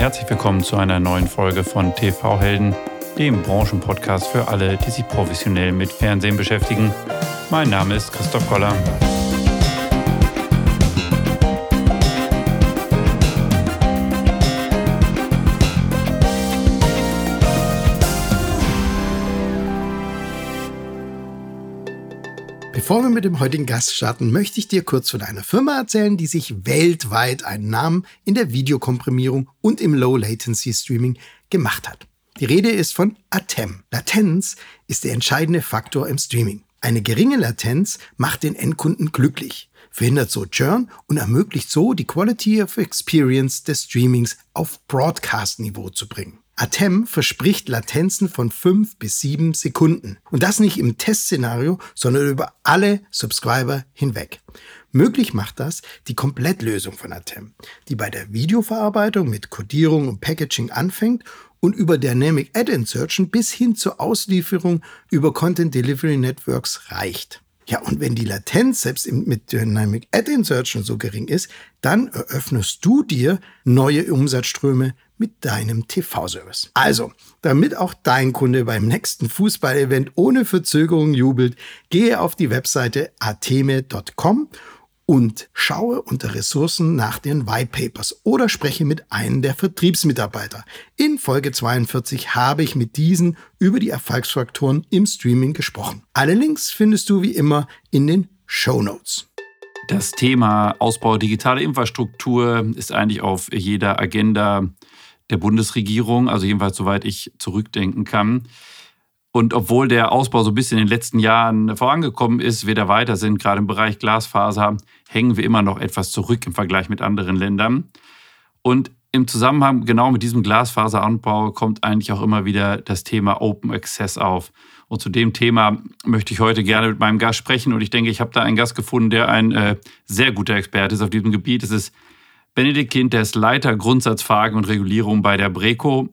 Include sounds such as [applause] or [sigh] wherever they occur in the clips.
herzlich willkommen zu einer neuen Folge von TV Helden, dem Branchenpodcast für alle, die sich professionell mit Fernsehen beschäftigen. Mein Name ist Christoph Koller. Bevor wir mit dem heutigen Gast starten, möchte ich dir kurz von einer Firma erzählen, die sich weltweit einen Namen in der Videokomprimierung und im Low Latency Streaming gemacht hat. Die Rede ist von Atem. Latenz ist der entscheidende Faktor im Streaming. Eine geringe Latenz macht den Endkunden glücklich, verhindert so Churn und ermöglicht so die Quality of Experience des Streamings auf Broadcast-Niveau zu bringen. Atem verspricht Latenzen von 5 bis 7 Sekunden. Und das nicht im Testszenario, sondern über alle Subscriber hinweg. Möglich macht das die Komplettlösung von Atem, die bei der Videoverarbeitung mit Codierung und Packaging anfängt und über Dynamic Ad Insertion bis hin zur Auslieferung über Content Delivery Networks reicht. Ja, und wenn die Latenz selbst mit Dynamic Ad Insertion so gering ist, dann eröffnest du dir neue Umsatzströme mit deinem TV-Service. Also, damit auch dein Kunde beim nächsten Fußball-Event ohne Verzögerung jubelt, gehe auf die Webseite ateme.com und schaue unter Ressourcen nach den White Papers oder spreche mit einem der Vertriebsmitarbeiter. In Folge 42 habe ich mit diesen über die Erfolgsfaktoren im Streaming gesprochen. Alle Links findest du wie immer in den Show Notes. Das Thema Ausbau digitaler Infrastruktur ist eigentlich auf jeder Agenda der Bundesregierung, also jedenfalls soweit ich zurückdenken kann. Und obwohl der Ausbau so ein bisschen in den letzten Jahren vorangekommen ist, wir da weiter sind, gerade im Bereich Glasfaser, hängen wir immer noch etwas zurück im Vergleich mit anderen Ländern. Und im Zusammenhang genau mit diesem Glasfaseranbau kommt eigentlich auch immer wieder das Thema Open Access auf. Und zu dem Thema möchte ich heute gerne mit meinem Gast sprechen. Und ich denke, ich habe da einen Gast gefunden, der ein äh, sehr guter Experte ist auf diesem Gebiet. Es ist Benedikt Kind, der ist Leiter Grundsatzfragen und Regulierung bei der Breco.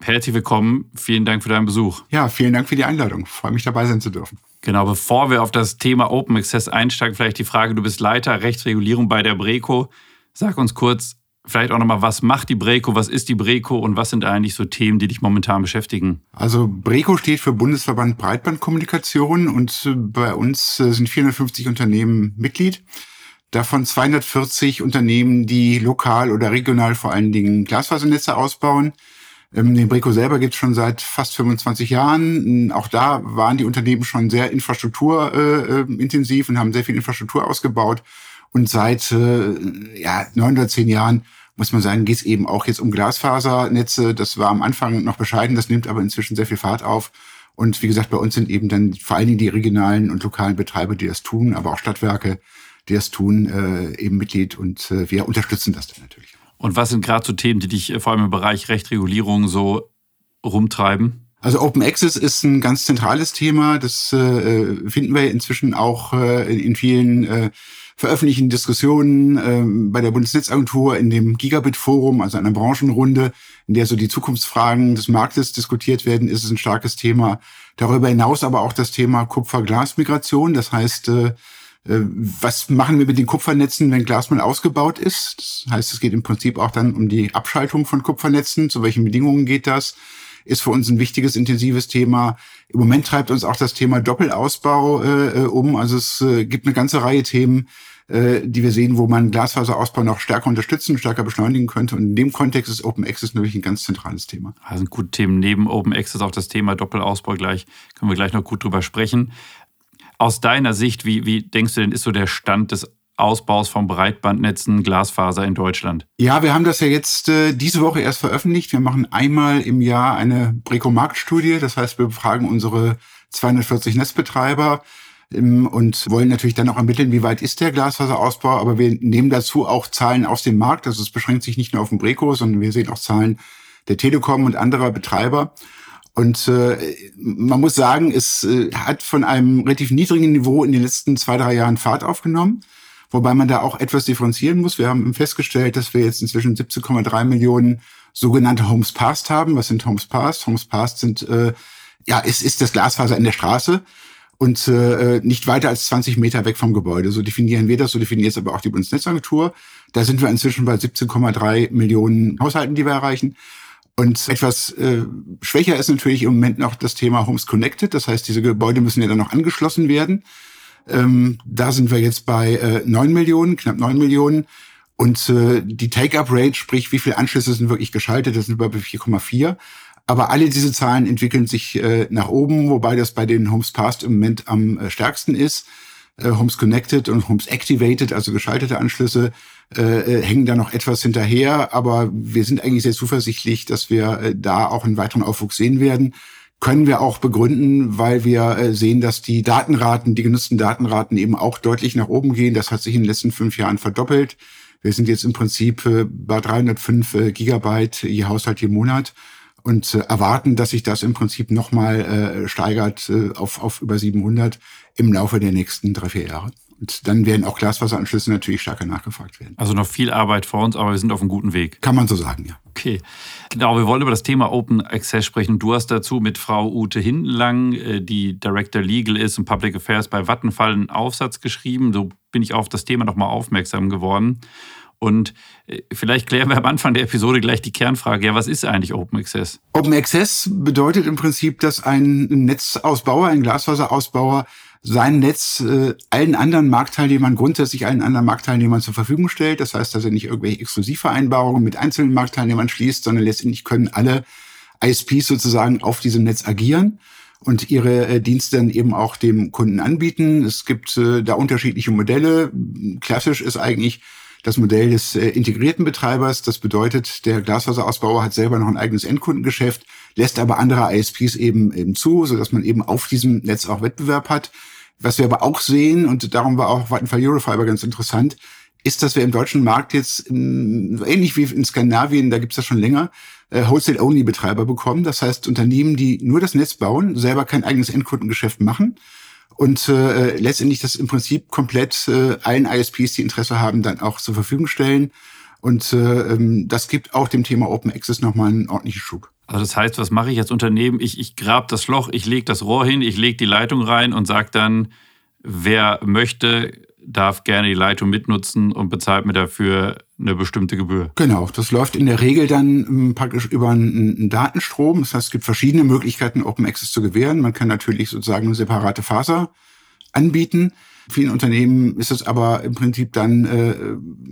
Herzlich willkommen. Vielen Dank für deinen Besuch. Ja, vielen Dank für die Einladung. Ich freue mich dabei sein zu dürfen. Genau, bevor wir auf das Thema Open Access einsteigen, vielleicht die Frage, du bist Leiter Rechtsregulierung bei der Breco. Sag uns kurz vielleicht auch nochmal, was macht die Breco, was ist die Breco und was sind eigentlich so Themen, die dich momentan beschäftigen? Also Breco steht für Bundesverband Breitbandkommunikation und bei uns sind 450 Unternehmen Mitglied davon 240 Unternehmen, die lokal oder regional vor allen Dingen Glasfasernetze ausbauen. Ähm, den Breco selber gibt es schon seit fast 25 Jahren. Auch da waren die Unternehmen schon sehr infrastrukturintensiv äh, und haben sehr viel Infrastruktur ausgebaut. Und seit äh, ja, neun oder zehn Jahren muss man sagen, geht es eben auch jetzt um Glasfasernetze. Das war am Anfang noch bescheiden, das nimmt aber inzwischen sehr viel Fahrt auf. Und wie gesagt, bei uns sind eben dann vor allen Dingen die regionalen und lokalen Betreiber, die das tun, aber auch Stadtwerke, die das tun, äh, eben Mitglied und äh, wir unterstützen das dann natürlich. Und was sind gerade so Themen, die dich äh, vor allem im Bereich Rechtregulierung so rumtreiben? Also Open Access ist ein ganz zentrales Thema. Das äh, finden wir inzwischen auch äh, in vielen äh, veröffentlichten Diskussionen äh, bei der Bundesnetzagentur in dem Gigabit-Forum, also einer Branchenrunde, in der so die Zukunftsfragen des Marktes diskutiert werden, ist es ein starkes Thema. Darüber hinaus aber auch das Thema Kupfer-Glas-Migration. Das heißt, äh, äh, was machen wir mit den Kupfernetzen, wenn Glasmüll ausgebaut ist? Das heißt, es geht im Prinzip auch dann um die Abschaltung von Kupfernetzen. Zu welchen Bedingungen geht das? Ist für uns ein wichtiges, intensives Thema. Im Moment treibt uns auch das Thema Doppelausbau äh, äh um. Also es äh, gibt eine ganze Reihe Themen, äh, die wir sehen, wo man Glasfaserausbau noch stärker unterstützen, stärker beschleunigen könnte. Und in dem Kontext ist Open Access natürlich ein ganz zentrales Thema. Also ein gutes Thema. Neben Open Access auch das Thema Doppelausbau gleich, können wir gleich noch gut drüber sprechen. Aus deiner Sicht, wie, wie denkst du denn, ist so der Stand des Ausbaus von Breitbandnetzen Glasfaser in Deutschland? Ja, wir haben das ja jetzt äh, diese Woche erst veröffentlicht. Wir machen einmal im Jahr eine Breco-Marktstudie. Das heißt, wir befragen unsere 240 Netzbetreiber ähm, und wollen natürlich dann auch ermitteln, wie weit ist der Glasfaserausbau. Aber wir nehmen dazu auch Zahlen aus dem Markt. Also es beschränkt sich nicht nur auf den Breco, sondern wir sehen auch Zahlen der Telekom und anderer Betreiber. Und äh, man muss sagen, es äh, hat von einem relativ niedrigen Niveau in den letzten zwei, drei Jahren Fahrt aufgenommen. Wobei man da auch etwas differenzieren muss. Wir haben festgestellt, dass wir jetzt inzwischen 17,3 Millionen sogenannte Homes Passed haben. Was sind Homes Passed? Homes Passed sind, äh, ja, es ist das Glasfaser in der Straße und äh, nicht weiter als 20 Meter weg vom Gebäude. So definieren wir das, so definiert es aber auch die Bundesnetzagentur. Da sind wir inzwischen bei 17,3 Millionen Haushalten, die wir erreichen. Und etwas äh, schwächer ist natürlich im Moment noch das Thema Homes Connected. Das heißt, diese Gebäude müssen ja dann noch angeschlossen werden. Ähm, da sind wir jetzt bei äh, 9 Millionen, knapp 9 Millionen. Und äh, die Take-up-Rate, sprich, wie viele Anschlüsse sind wirklich geschaltet, das sind über 4,4. Aber alle diese Zahlen entwickeln sich äh, nach oben, wobei das bei den Homes Passed im Moment am äh, stärksten ist. Äh, Homes Connected und Homes Activated, also geschaltete Anschlüsse, äh, äh, hängen da noch etwas hinterher. Aber wir sind eigentlich sehr zuversichtlich, dass wir äh, da auch einen weiteren Aufwuchs sehen werden können wir auch begründen, weil wir äh, sehen, dass die Datenraten, die genutzten Datenraten eben auch deutlich nach oben gehen. Das hat sich in den letzten fünf Jahren verdoppelt. Wir sind jetzt im Prinzip äh, bei 305 äh, Gigabyte je Haushalt je Monat und erwarten, dass sich das im Prinzip nochmal steigert auf, auf über 700 im Laufe der nächsten drei, vier Jahre. Und dann werden auch Glasfaseranschlüsse natürlich stärker nachgefragt werden. Also noch viel Arbeit vor uns, aber wir sind auf einem guten Weg. Kann man so sagen, ja. Okay. Genau, wir wollen über das Thema Open Access sprechen. Du hast dazu mit Frau Ute Hindenlang, äh, die Director Legal ist und Public Affairs bei Vattenfall, einen Aufsatz geschrieben. So bin ich auf das Thema nochmal aufmerksam geworden. Und äh, vielleicht klären wir am Anfang der Episode gleich die Kernfrage. Ja, was ist eigentlich Open Access? Open Access bedeutet im Prinzip, dass ein Netzausbauer, ein Glasfaserausbauer sein Netz äh, allen anderen Marktteilnehmern, grundsätzlich allen anderen Marktteilnehmern zur Verfügung stellt. Das heißt, dass er nicht irgendwelche Exklusivvereinbarungen mit einzelnen Marktteilnehmern schließt, sondern letztendlich können alle ISPs sozusagen auf diesem Netz agieren und ihre äh, Dienste dann eben auch dem Kunden anbieten. Es gibt äh, da unterschiedliche Modelle. Klassisch ist eigentlich das Modell des äh, integrierten Betreibers. Das bedeutet, der Glasfaserausbauer hat selber noch ein eigenes Endkundengeschäft, lässt aber andere ISPs eben, eben zu, sodass man eben auf diesem Netz auch Wettbewerb hat. Was wir aber auch sehen, und darum war auch Vattenfall Eurofiber ganz interessant, ist, dass wir im deutschen Markt jetzt, in, ähnlich wie in Skandinavien, da gibt's das schon länger, äh, Wholesale-Only-Betreiber bekommen. Das heißt, Unternehmen, die nur das Netz bauen, selber kein eigenes Endkundengeschäft machen und äh, letztendlich das im Prinzip komplett äh, allen ISPs, die Interesse haben, dann auch zur Verfügung stellen. Und äh, ähm, das gibt auch dem Thema Open Access nochmal einen ordentlichen Schub. Also das heißt, was mache ich als Unternehmen? Ich, ich grab das Loch, ich lege das Rohr hin, ich lege die Leitung rein und sage dann, wer möchte, darf gerne die Leitung mitnutzen und bezahlt mir dafür eine bestimmte Gebühr. Genau, das läuft in der Regel dann ähm, praktisch über einen, Datenstrom. Das heißt, es gibt verschiedene Möglichkeiten, Open Access zu gewähren. Man kann natürlich sozusagen eine separate Faser anbieten. Vielen Unternehmen ist es aber im Prinzip dann äh,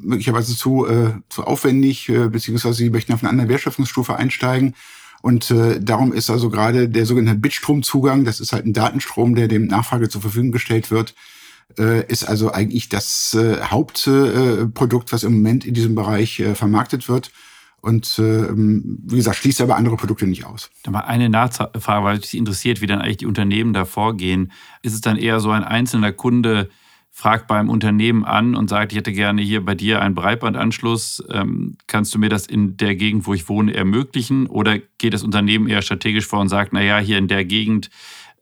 möglicherweise zu, äh, zu aufwendig, äh, beziehungsweise sie möchten auf eine andere Wertschöpfungsstufe einsteigen. Und äh, darum ist also gerade der sogenannte Bitstromzugang, das ist halt ein Datenstrom, der dem Nachfrage zur Verfügung gestellt wird, äh, ist also eigentlich das äh, Hauptprodukt, äh, was im Moment in diesem Bereich äh, vermarktet wird. Und äh, wie gesagt, schließt aber andere Produkte nicht aus. Da mal eine Nachfrage, weil mich interessiert, wie dann eigentlich die Unternehmen da vorgehen. Ist es dann eher so ein einzelner Kunde, fragt beim Unternehmen an und sagt, ich hätte gerne hier bei dir einen Breitbandanschluss. Ähm, kannst du mir das in der Gegend, wo ich wohne, ermöglichen? Oder geht das Unternehmen eher strategisch vor und sagt, naja, hier in der Gegend,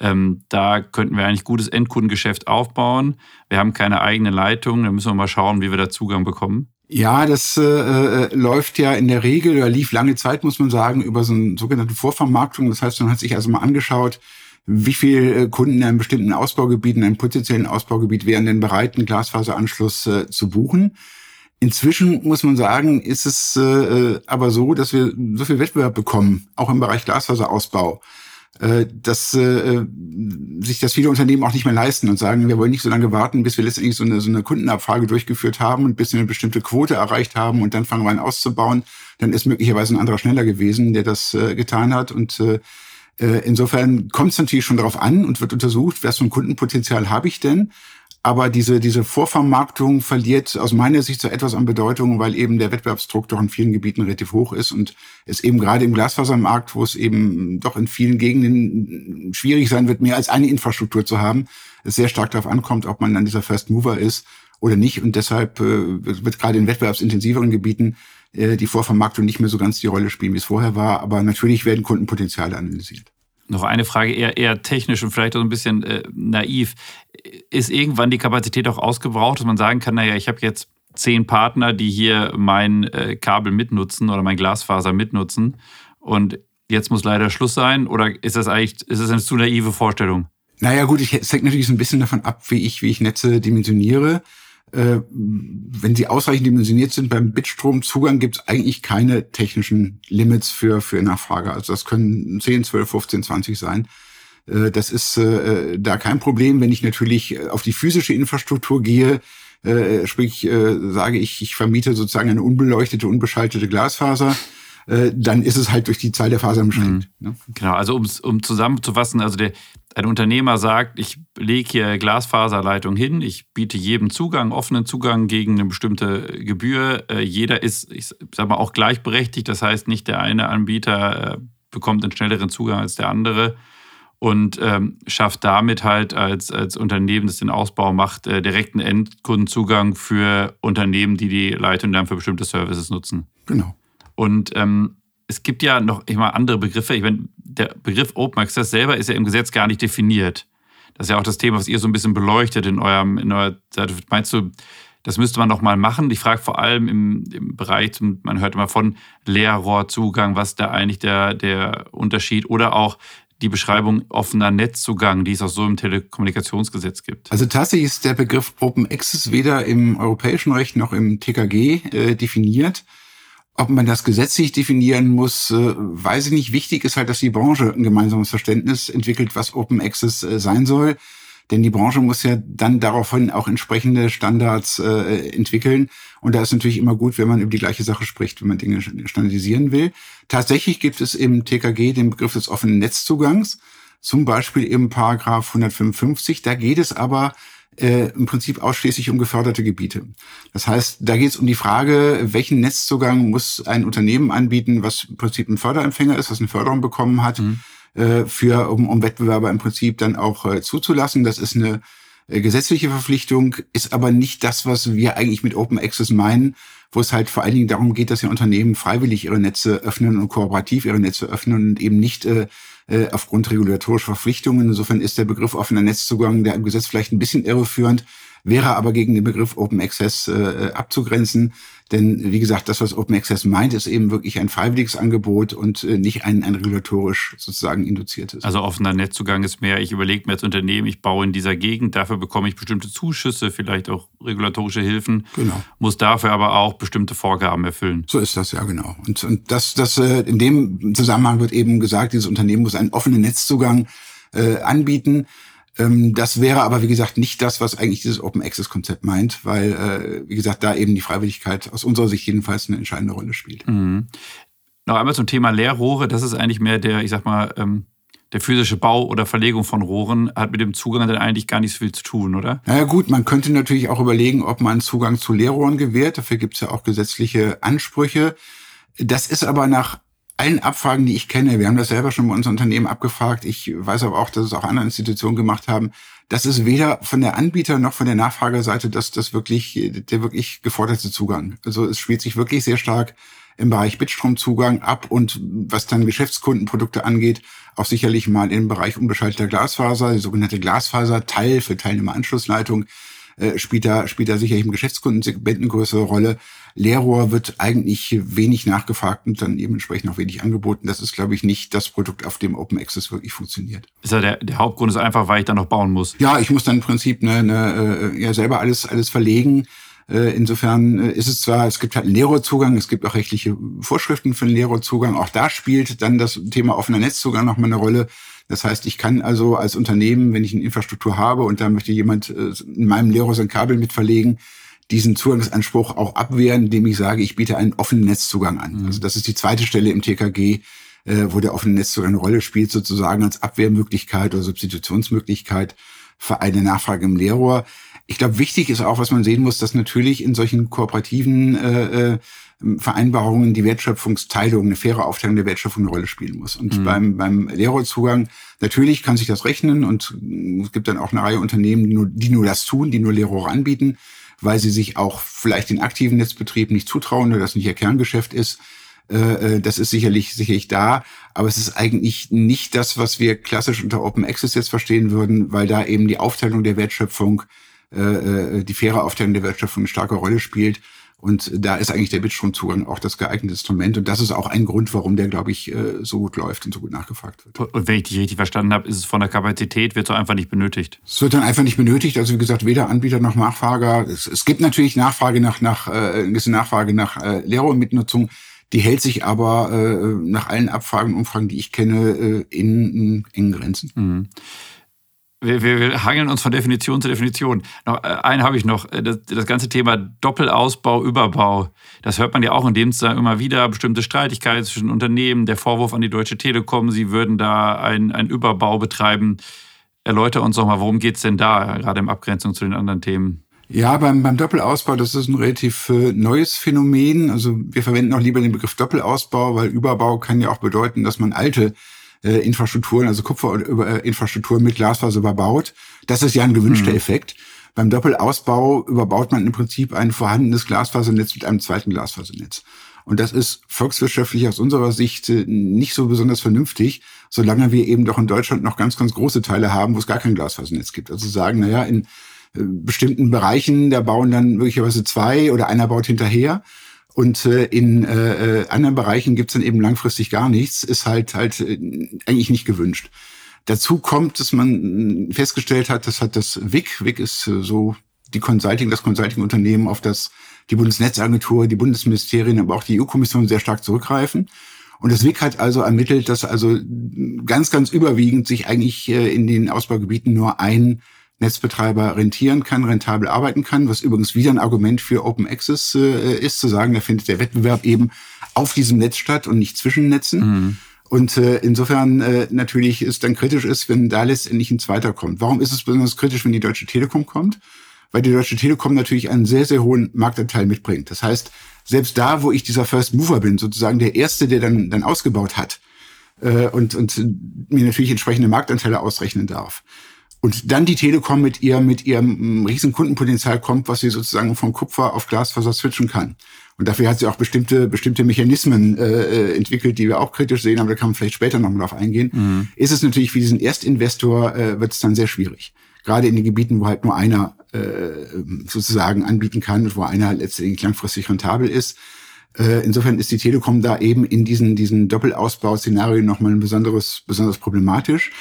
ähm, da könnten wir eigentlich gutes Endkundengeschäft aufbauen. Wir haben keine eigene Leitung, da müssen wir mal schauen, wie wir da Zugang bekommen. Ja, das äh, äh, läuft ja in der Regel oder lief lange Zeit, muss man sagen, über so eine sogenannte Vorvermarktung. Das heißt, man hat sich also mal angeschaut, wie viele äh, Kunden in einem bestimmten Ausbaugebiet, in einem potenziellen Ausbaugebiet wären denn bereit, einen Glasfaseranschluss äh, zu buchen. Inzwischen muss man sagen, ist es äh, äh, aber so, dass wir so viel Wettbewerb bekommen, auch im Bereich Glasfaserausbau, dass äh, sich das viele Unternehmen auch nicht mehr leisten und sagen, wir wollen nicht so lange warten, bis wir letztendlich so eine, so eine Kundenabfrage durchgeführt haben und bis wir eine bestimmte Quote erreicht haben und dann fangen wir an auszubauen. Dann ist möglicherweise ein anderer schneller gewesen, der das äh, getan hat und äh, äh, insofern kommt es natürlich schon darauf an und wird untersucht, was für ein Kundenpotenzial habe ich denn. Aber diese, diese Vorvermarktung verliert aus meiner Sicht so etwas an Bedeutung, weil eben der Wettbewerbsdruck doch in vielen Gebieten relativ hoch ist und es eben gerade im Glasfasermarkt, wo es eben doch in vielen Gegenden schwierig sein wird, mehr als eine Infrastruktur zu haben, es sehr stark darauf ankommt, ob man dann dieser First Mover ist oder nicht. Und deshalb äh, wird gerade in wettbewerbsintensiveren Gebieten äh, die Vorvermarktung nicht mehr so ganz die Rolle spielen, wie es vorher war. Aber natürlich werden Kundenpotenziale analysiert. Noch eine Frage, eher, eher technisch und vielleicht auch ein bisschen äh, naiv. Ist irgendwann die Kapazität auch ausgebraucht, dass man sagen kann, naja, ich habe jetzt zehn Partner, die hier mein äh, Kabel mitnutzen oder mein Glasfaser mitnutzen und jetzt muss leider Schluss sein? Oder ist das eigentlich ist das eine zu naive Vorstellung? Naja gut, ich, es hängt natürlich so ein bisschen davon ab, wie ich, wie ich Netze dimensioniere. äh, wenn sie ausreichend dimensioniert sind, beim Bitstromzugang gibt es eigentlich keine technischen Limits für, für Nachfrage. Also das können 10, 12, 15, 20 sein. Äh, das ist äh, da kein Problem. Wenn ich natürlich auf die physische Infrastruktur gehe, äh, sprich äh, sage ich, ich vermiete sozusagen eine unbeleuchtete, unbeschaltete Glasfaser, äh, dann ist es halt durch die Zahl der Fasern beschränkt. Mhm. Ne? Genau, also um, um zusammenzufassen, also der, ein Unternehmer sagt, ich lege hier Glasfaserleitung hin, ich biete jedem Zugang, offenen Zugang gegen eine bestimmte Gebühr. Äh, jeder ist, ich sag mal, auch gleichberechtigt. Das heißt, nicht der eine Anbieter äh, bekommt einen schnelleren Zugang als der andere und ähm, schafft damit halt als, als Unternehmen, das den Ausbau macht, äh, direkten Endkundenzugang für Unternehmen, die die Leitung dann für bestimmte Services nutzen. Genau. Und ähm, es gibt ja noch ich mal andere Begriffe. Ich meine, der Begriff Open Access selber ist ja im Gesetz gar nicht definiert. Das ist ja auch das Thema, was ihr so ein bisschen beleuchtet in eurem, in eurer Seite. Meinst du, das müsste man noch mal machen? Ich frage vor allem im, im Bereich, man hört immer von Leerrohrzugang, was da eigentlich der, der Unterschied oder auch die Beschreibung offener Netzzugang, die es auch so im Telekommunikationsgesetz gibt. Also tatsächlich ist der Begriff Open Access weder im europäischen Recht noch im TKG äh, definiert. Ob man das gesetzlich definieren muss, äh, weiß ich nicht. Wichtig ist halt, dass die Branche ein gemeinsames Verständnis entwickelt, was Open Access äh, sein soll. Denn die Branche muss ja dann daraufhin auch entsprechende Standards äh, entwickeln. Und da ist natürlich immer gut, wenn man über die gleiche Sache spricht, wenn man Dinge standardisieren will. Tatsächlich gibt es im TKG den Begriff des offenen Netzzugangs, zum Beispiel im Paragraph 155. Da geht es aber äh, im Prinzip ausschließlich um geförderte Gebiete. Das heißt, da geht es um die Frage, welchen Netzzugang muss ein Unternehmen anbieten, was im Prinzip ein Förderempfänger ist, was eine Förderung bekommen hat, mhm. Äh, für um, um Wettbewerber im Prinzip dann auch äh, zuzulassen. Das ist eine äh, gesetzliche Verpflichtung, ist aber nicht das, was wir eigentlich mit Open Access meinen, wo es halt vor allen Dingen darum geht, dass ja Unternehmen freiwillig ihre Netze öffnen und kooperativ ihre Netze öffnen und eben nicht äh, äh, aufgrund regulatorischer Verpflichtungen. Insofern ist der Begriff offener Netzzugang, der im Gesetz vielleicht ein bisschen irreführend, wäre aber gegen den Begriff Open Access äh, abzugrenzen. Denn wie gesagt, das, was Open Access meint, ist eben wirklich ein freiwilliges Angebot und äh, nicht ein, ein regulatorisch sozusagen induziertes. Also offener Netzzugang ist mehr, ich überlege mir als Unternehmen, ich baue in dieser Gegend, dafür bekomme ich bestimmte Zuschüsse, vielleicht auch regulatorische Hilfen, genau. muss dafür aber auch bestimmte Vorgaben erfüllen. So ist das ja genau. Und, und das, das äh, in dem Zusammenhang wird eben gesagt, dieses Unternehmen muss einen offenen Netzzugang äh, anbieten. Ähm, das wäre aber, wie gesagt, nicht das, was eigentlich dieses Open Access Konzept meint, weil, äh, wie gesagt, da eben die Freiwilligkeit aus unserer Sicht jedenfalls eine entscheidende Rolle spielt. Mhm. Noch einmal zum Thema Leerrohre. Das ist eigentlich mehr der, ich sag mal, ähm, der physische Bau oder Verlegung von Rohren hat mit dem Zugang dann eigentlich gar nicht so viel zu tun, oder? Naja gut, man könnte natürlich auch überlegen, ob man Zugang zu Leerrohren gewährt. Dafür gibt es ja auch gesetzliche Ansprüche. Das ist aber nach allen Abfragen, die ich kenne, wir haben das selber schon bei unserem Unternehmen abgefragt, ich weiß aber auch, dass es auch andere Institutionen gemacht haben, das ist weder von der Anbieter noch von der Nachfragerseite das, das wirklich, der wirklich geforderte Zugang. Also es spielt sich wirklich sehr stark im Bereich Bitstromzugang ab und was dann Geschäftskundenprodukte angeht, auch sicherlich mal im Bereich unbeschalteter Glasfaser, die sogenannte Glasfaser-Teil für Teilnehmeranschlussleitung, äh, spielt da, spielt da sicherlich im Geschäftskundensegment eine größere Rolle. Leerrohr wird eigentlich wenig nachgefragt und dann eben entsprechend auch wenig angeboten. Das ist, glaube ich, nicht das Produkt, auf dem Open Access wirklich funktioniert. Ist ja der, der Hauptgrund ist einfach, weil ich dann noch bauen muss. Ja, ich muss dann im Prinzip ne, ne, ja selber alles, alles verlegen. Äh, insofern äh, ist es zwar, es gibt halt einen Leerrohrzugang, es gibt auch rechtliche Vorschriften für den Leerrohrzugang. Auch da spielt dann das Thema offener Netzzugang nochmal eine Rolle. Das heißt, ich kann also als Unternehmen, wenn ich eine Infrastruktur habe und da möchte jemand in meinem Leerrohr sein Kabel mit verlegen, diesen Zugangsanspruch auch abwehren, indem ich sage, ich biete einen offenen Netzzugang an. Mhm. Also das ist die zweite Stelle im TKG, äh, wo der offene Netzzugang eine Rolle spielt, sozusagen als Abwehrmöglichkeit oder Substitutionsmöglichkeit für eine Nachfrage im Leerrohr. Ich glaube, wichtig ist auch, was man sehen muss, dass natürlich in solchen kooperativen äh, äh, Vereinbarungen die Wertschöpfungsteilung, eine faire Aufteilung der Wertschöpfung eine Rolle spielen muss. Und mhm. beim, beim Leerrohrzugang, natürlich kann sich das rechnen und es gibt dann auch eine Reihe Unternehmen, die nur, die nur das tun, die nur Leerrohre anbieten weil sie sich auch vielleicht den aktiven Netzbetrieb nicht zutrauen oder das nicht ihr Kerngeschäft ist. Äh, äh, das ist sicherlich, sicherlich da, aber es ist eigentlich nicht das, was wir klassisch unter Open Access jetzt verstehen würden, weil da eben die Aufteilung der Wertschöpfung, äh, die faire Aufteilung der Wertschöpfung eine starke Rolle spielt. Und da ist eigentlich der Bitstromzugang auch das geeignete Instrument. Und das ist auch ein Grund, warum der, glaube ich, äh, so gut läuft und so gut nachgefragt wird. Und wenn ich dich richtig verstanden habe, ist es von der Kapazität, wird so einfach nicht benötigt. Es wird dann einfach nicht benötigt. Also wie gesagt, weder Anbieter noch Nachfrager. Es, es gibt natürlich Nachfrage nach, nach äh, eine gewisse Nachfrage nach äh, Leerrohrmitnutzung. Die hält sich aber äh, nach allen Abfragen und Umfragen, die ich kenne, äh, in, in engen Grenzen. Mhm wir, wir, wir hangeln uns von Definition zu Definition. Noch äh, einen habe ich noch. Äh, das, das, ganze Thema Doppelausbau, Überbau. Das hört man ja auch in dem Zusammenhang immer wieder. Bestimmte Streitigkeiten zwischen Unternehmen, der Vorwurf an die Deutsche Telekom, sie würden da einen Überbau betreiben. Erläuter uns doch mal, worum geht es denn da, gerade in Abgrenzung zu den anderen Themen? Ja, beim, beim Doppelausbau, das ist ein relativ äh, neues Phänomen. Also wir verwenden auch lieber den Begriff Doppelausbau, weil Überbau kann ja auch bedeuten, dass man alte äh, Infrastrukturen, also Kupferinfrastrukturen mit Glasfaser überbaut. Das ist ja ein gewünschter mhm. Effekt. Beim Doppelausbau überbaut man im Prinzip ein vorhandenes Glasfasernetz mit einem zweiten Glasfasernetz. Und das ist volkswirtschaftlich aus unserer Sicht äh, nicht so besonders vernünftig, solange wir eben doch in Deutschland noch ganz, ganz große Teile haben, wo es gar kein Glasfasernetz gibt. Also sagen, naja, in äh, bestimmten Bereichen, da bauen dann möglicherweise zwei oder einer baut hinterher. Und äh, in äh, äh, anderen Bereichen gibt's dann eben langfristig gar nichts, ist halt halt äh, eigentlich nicht gewünscht. Dazu kommt, dass man festgestellt hat, das hat das WIC, WIC ist äh, so die Consulting, das Consulting-Unternehmen, auf das die Bundesnetzagentur, die Bundesministerien, aber auch die EU-Kommission sehr stark zurückgreifen. Und das WIC hat also ermittelt, dass also ganz, ganz überwiegend sich eigentlich äh, in den Ausbaugebieten nur ein Netzbetreiber rentieren kann, rentabel arbeiten kann, was übrigens wieder ein Argument für Open Access äh, ist, zu sagen, da findet der Wettbewerb eben auf diesem Netz statt und nicht zwischen Netzen. Mhm. Und äh, insofern äh, natürlich ist dann kritisch ist, wenn da letztendlich ein zweiter kommt. Warum ist es besonders kritisch, wenn die Deutsche Telekom kommt? Weil die Deutsche Telekom natürlich einen sehr, sehr hohen Marktanteil mitbringt. Das heißt, selbst da, wo ich dieser First Mover bin, sozusagen der Erste, der dann, dann ausgebaut hat äh, und, und mir natürlich entsprechende Marktanteile ausrechnen darf, und dann die Telekom mit ihrem, mit ihrem mm, riesen Kundenpotenzial kommt, was sie sozusagen von Kupfer auf Glasfaser switchen kann. Und dafür hat sie auch bestimmte, bestimmte Mechanismen äh, äh, entwickelt, die wir auch kritisch sehen, aber da kann man vielleicht später nochmal drauf eingehen. Mhm. Ist es natürlich für diesen Erstinvestor, äh, wird es dann sehr schwierig. Gerade in den Gebieten, wo halt nur einer äh, sozusagen anbieten kann und wo einer letztendlich langfristig rentabel ist. Äh, insofern ist die Telekom da eben in diesen, diesen Doppelausbau-Szenarien nochmal ein besonderes, besonders problematisch.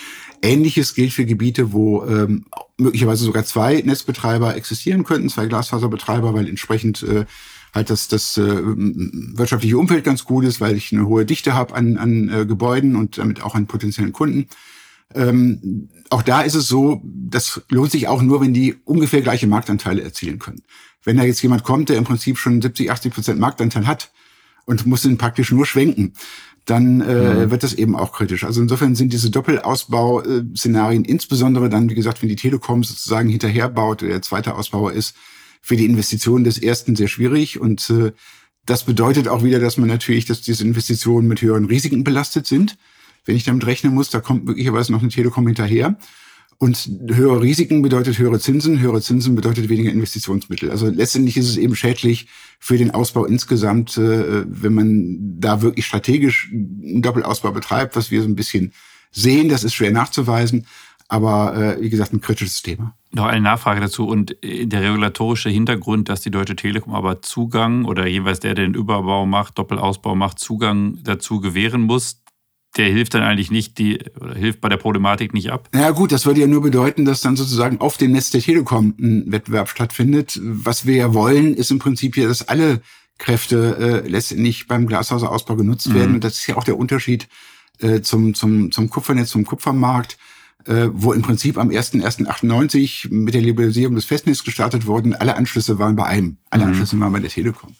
Ähnliches gilt für Gebiete, wo ähm, möglicherweise sogar zwei Netzbetreiber existieren könnten, zwei Glasfaserbetreiber, weil entsprechend äh, halt das, das äh, wirtschaftliche Umfeld ganz gut ist, weil ich eine hohe Dichte habe an, an äh, Gebäuden und damit auch an potenziellen Kunden. Ähm, auch da ist es so, das lohnt sich auch nur, wenn die ungefähr gleiche Marktanteile erzielen können. Wenn da jetzt jemand kommt, der im Prinzip schon 70, 80 Prozent Marktanteil hat und muss ihn praktisch nur schwenken, dann äh, mhm. wird das eben auch kritisch. Also insofern sind diese Doppelausbau-Szenarien, insbesondere dann, wie gesagt, wenn die Telekom sozusagen hinterherbaut oder der zweite Ausbauer ist, für die Investitionen des ersten sehr schwierig. Und äh, das bedeutet auch wieder, dass man natürlich, dass diese Investitionen mit höheren Risiken belastet sind. Wenn ich damit rechnen muss, da kommt möglicherweise noch eine Telekom hinterher. Und höhere Risiken bedeutet höhere Zinsen, höhere Zinsen bedeutet weniger Investitionsmittel. Also letztendlich ist es eben schädlich für den Ausbau insgesamt, äh, wenn man da wirklich strategisch einen Doppelausbau betreibt, was wir so ein bisschen sehen. Das ist schwer nachzuweisen, aber äh, wie gesagt, ein kritisches Thema. Noch eine Nachfrage dazu und der regulatorische Hintergrund, dass die Deutsche Telekom aber Zugang oder jeweils der, der den Überbau macht, Doppelausbau macht, Zugang dazu gewähren muss der hilft dann eigentlich nicht, die oder hilft bei der Problematik nicht ab. Ja gut, das würde ja nur bedeuten, dass dann sozusagen auf dem Netz der Telekom ein Wettbewerb stattfindet. Was wir ja wollen, ist im Prinzip ja, dass alle Kräfte äh, letztendlich beim Glasfaserausbau genutzt mhm. werden. Und das ist ja auch der Unterschied äh, zum, zum, zum Kupfernetz, zum Kupfermarkt, äh, wo im Prinzip am 1.1.98 mit der Liberalisierung des Festnetzes gestartet wurden. Alle Anschlüsse waren bei einem. Alle mhm. Anschlüsse waren bei der Telekom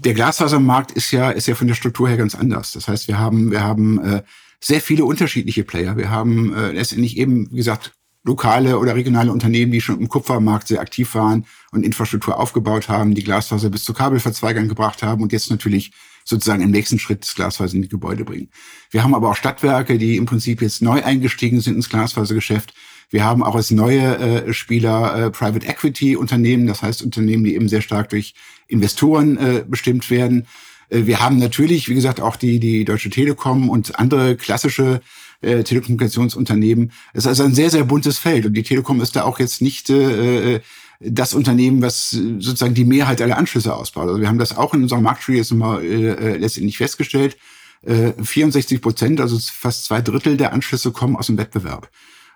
der Glasfasermarkt ist ja, ist ja von der Struktur her ganz anders. Das heißt, wir haben, wir haben äh, sehr viele unterschiedliche Player. Wir haben äh, letztendlich eben, wie gesagt, lokale oder regionale Unternehmen, die schon im Kupfermarkt sehr aktiv waren und Infrastruktur aufgebaut haben, die Glasfaser bis zu Kabelverzweigern gebracht haben und jetzt natürlich sozusagen im nächsten Schritt das Glasfaser in die Gebäude bringen. Wir haben aber auch Stadtwerke, die im Prinzip jetzt neu eingestiegen sind ins Glasfasergeschäft. Wir haben auch als neue äh, Spieler äh, Private Equity Unternehmen, das heißt Unternehmen, die eben sehr stark durch Investoren äh, bestimmt werden. Äh, wir haben natürlich, wie gesagt, auch die, die Deutsche Telekom und andere klassische äh, Telekommunikationsunternehmen. Es ist also ein sehr, sehr buntes Feld und die Telekom ist da auch jetzt nicht äh, das Unternehmen, was sozusagen die Mehrheit aller Anschlüsse ausbaut. Also wir haben das auch in unserer Marktstudie jetzt mal äh, äh letztendlich festgestellt. Äh, 64 Prozent, also fast zwei Drittel der Anschlüsse kommen aus dem Wettbewerb.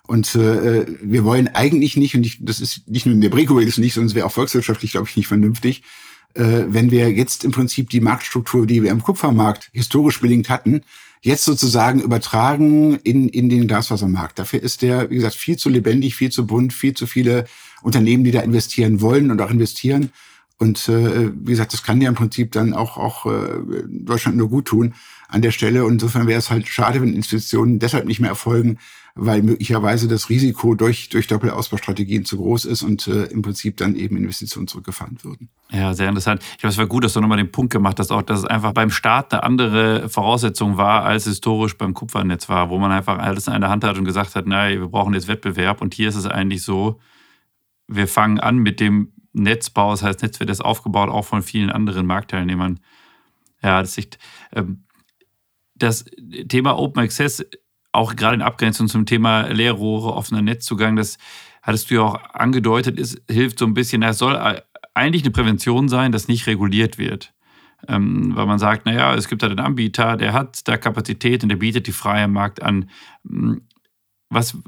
Und äh, wir wollen eigentlich nicht, und ich, das ist nicht nur in der Breko ist nicht, sondern es wäre auch volkswirtschaftlich, glaube ich, nicht vernünftig, äh, wenn wir jetzt im Prinzip die Marktstruktur, die wir im Kupfermarkt historisch bedingt hatten, jetzt sozusagen übertragen in, in den Glasfasermarkt. Dafür ist der, wie gesagt, viel zu lebendig, viel zu bunt, viel zu viele Unternehmen, die da investieren wollen und auch investieren. Und äh, wie gesagt, das kann ja im Prinzip dann auch, auch äh, Deutschland nur gut tun an der Stelle. Und insofern wäre es halt schade, wenn Investitionen deshalb nicht mehr erfolgen, weil möglicherweise das Risiko durch, durch Doppelausbaustrategien zu groß ist und äh, im Prinzip dann eben Investitionen zurückgefahren würden. Ja, sehr interessant. Ich glaube, es war gut, dass du nochmal den Punkt gemacht hast, auch, dass es einfach beim Start eine andere Voraussetzung war, als historisch beim Kupfernetz war, wo man einfach alles in der Hand hat und gesagt hat, naja, wir brauchen jetzt Wettbewerb. Und hier ist es eigentlich so, wir fangen an mit dem Netzbau, das heißt, Netz wird jetzt aufgebaut, auch von vielen anderen Marktteilnehmern. Ja, das, ist, ähm, das Thema Open Access auch gerade in Abgrenzung zum Thema Leerrohre, offener Netzzugang, das hattest du ja auch angedeutet, ist, hilft so ein bisschen, es soll eigentlich eine Prävention sein, dass nicht reguliert wird. Ähm, weil man sagt, naja, es gibt da den Anbieter, der hat da Kapazität und der bietet die freie Markt an. Hm, was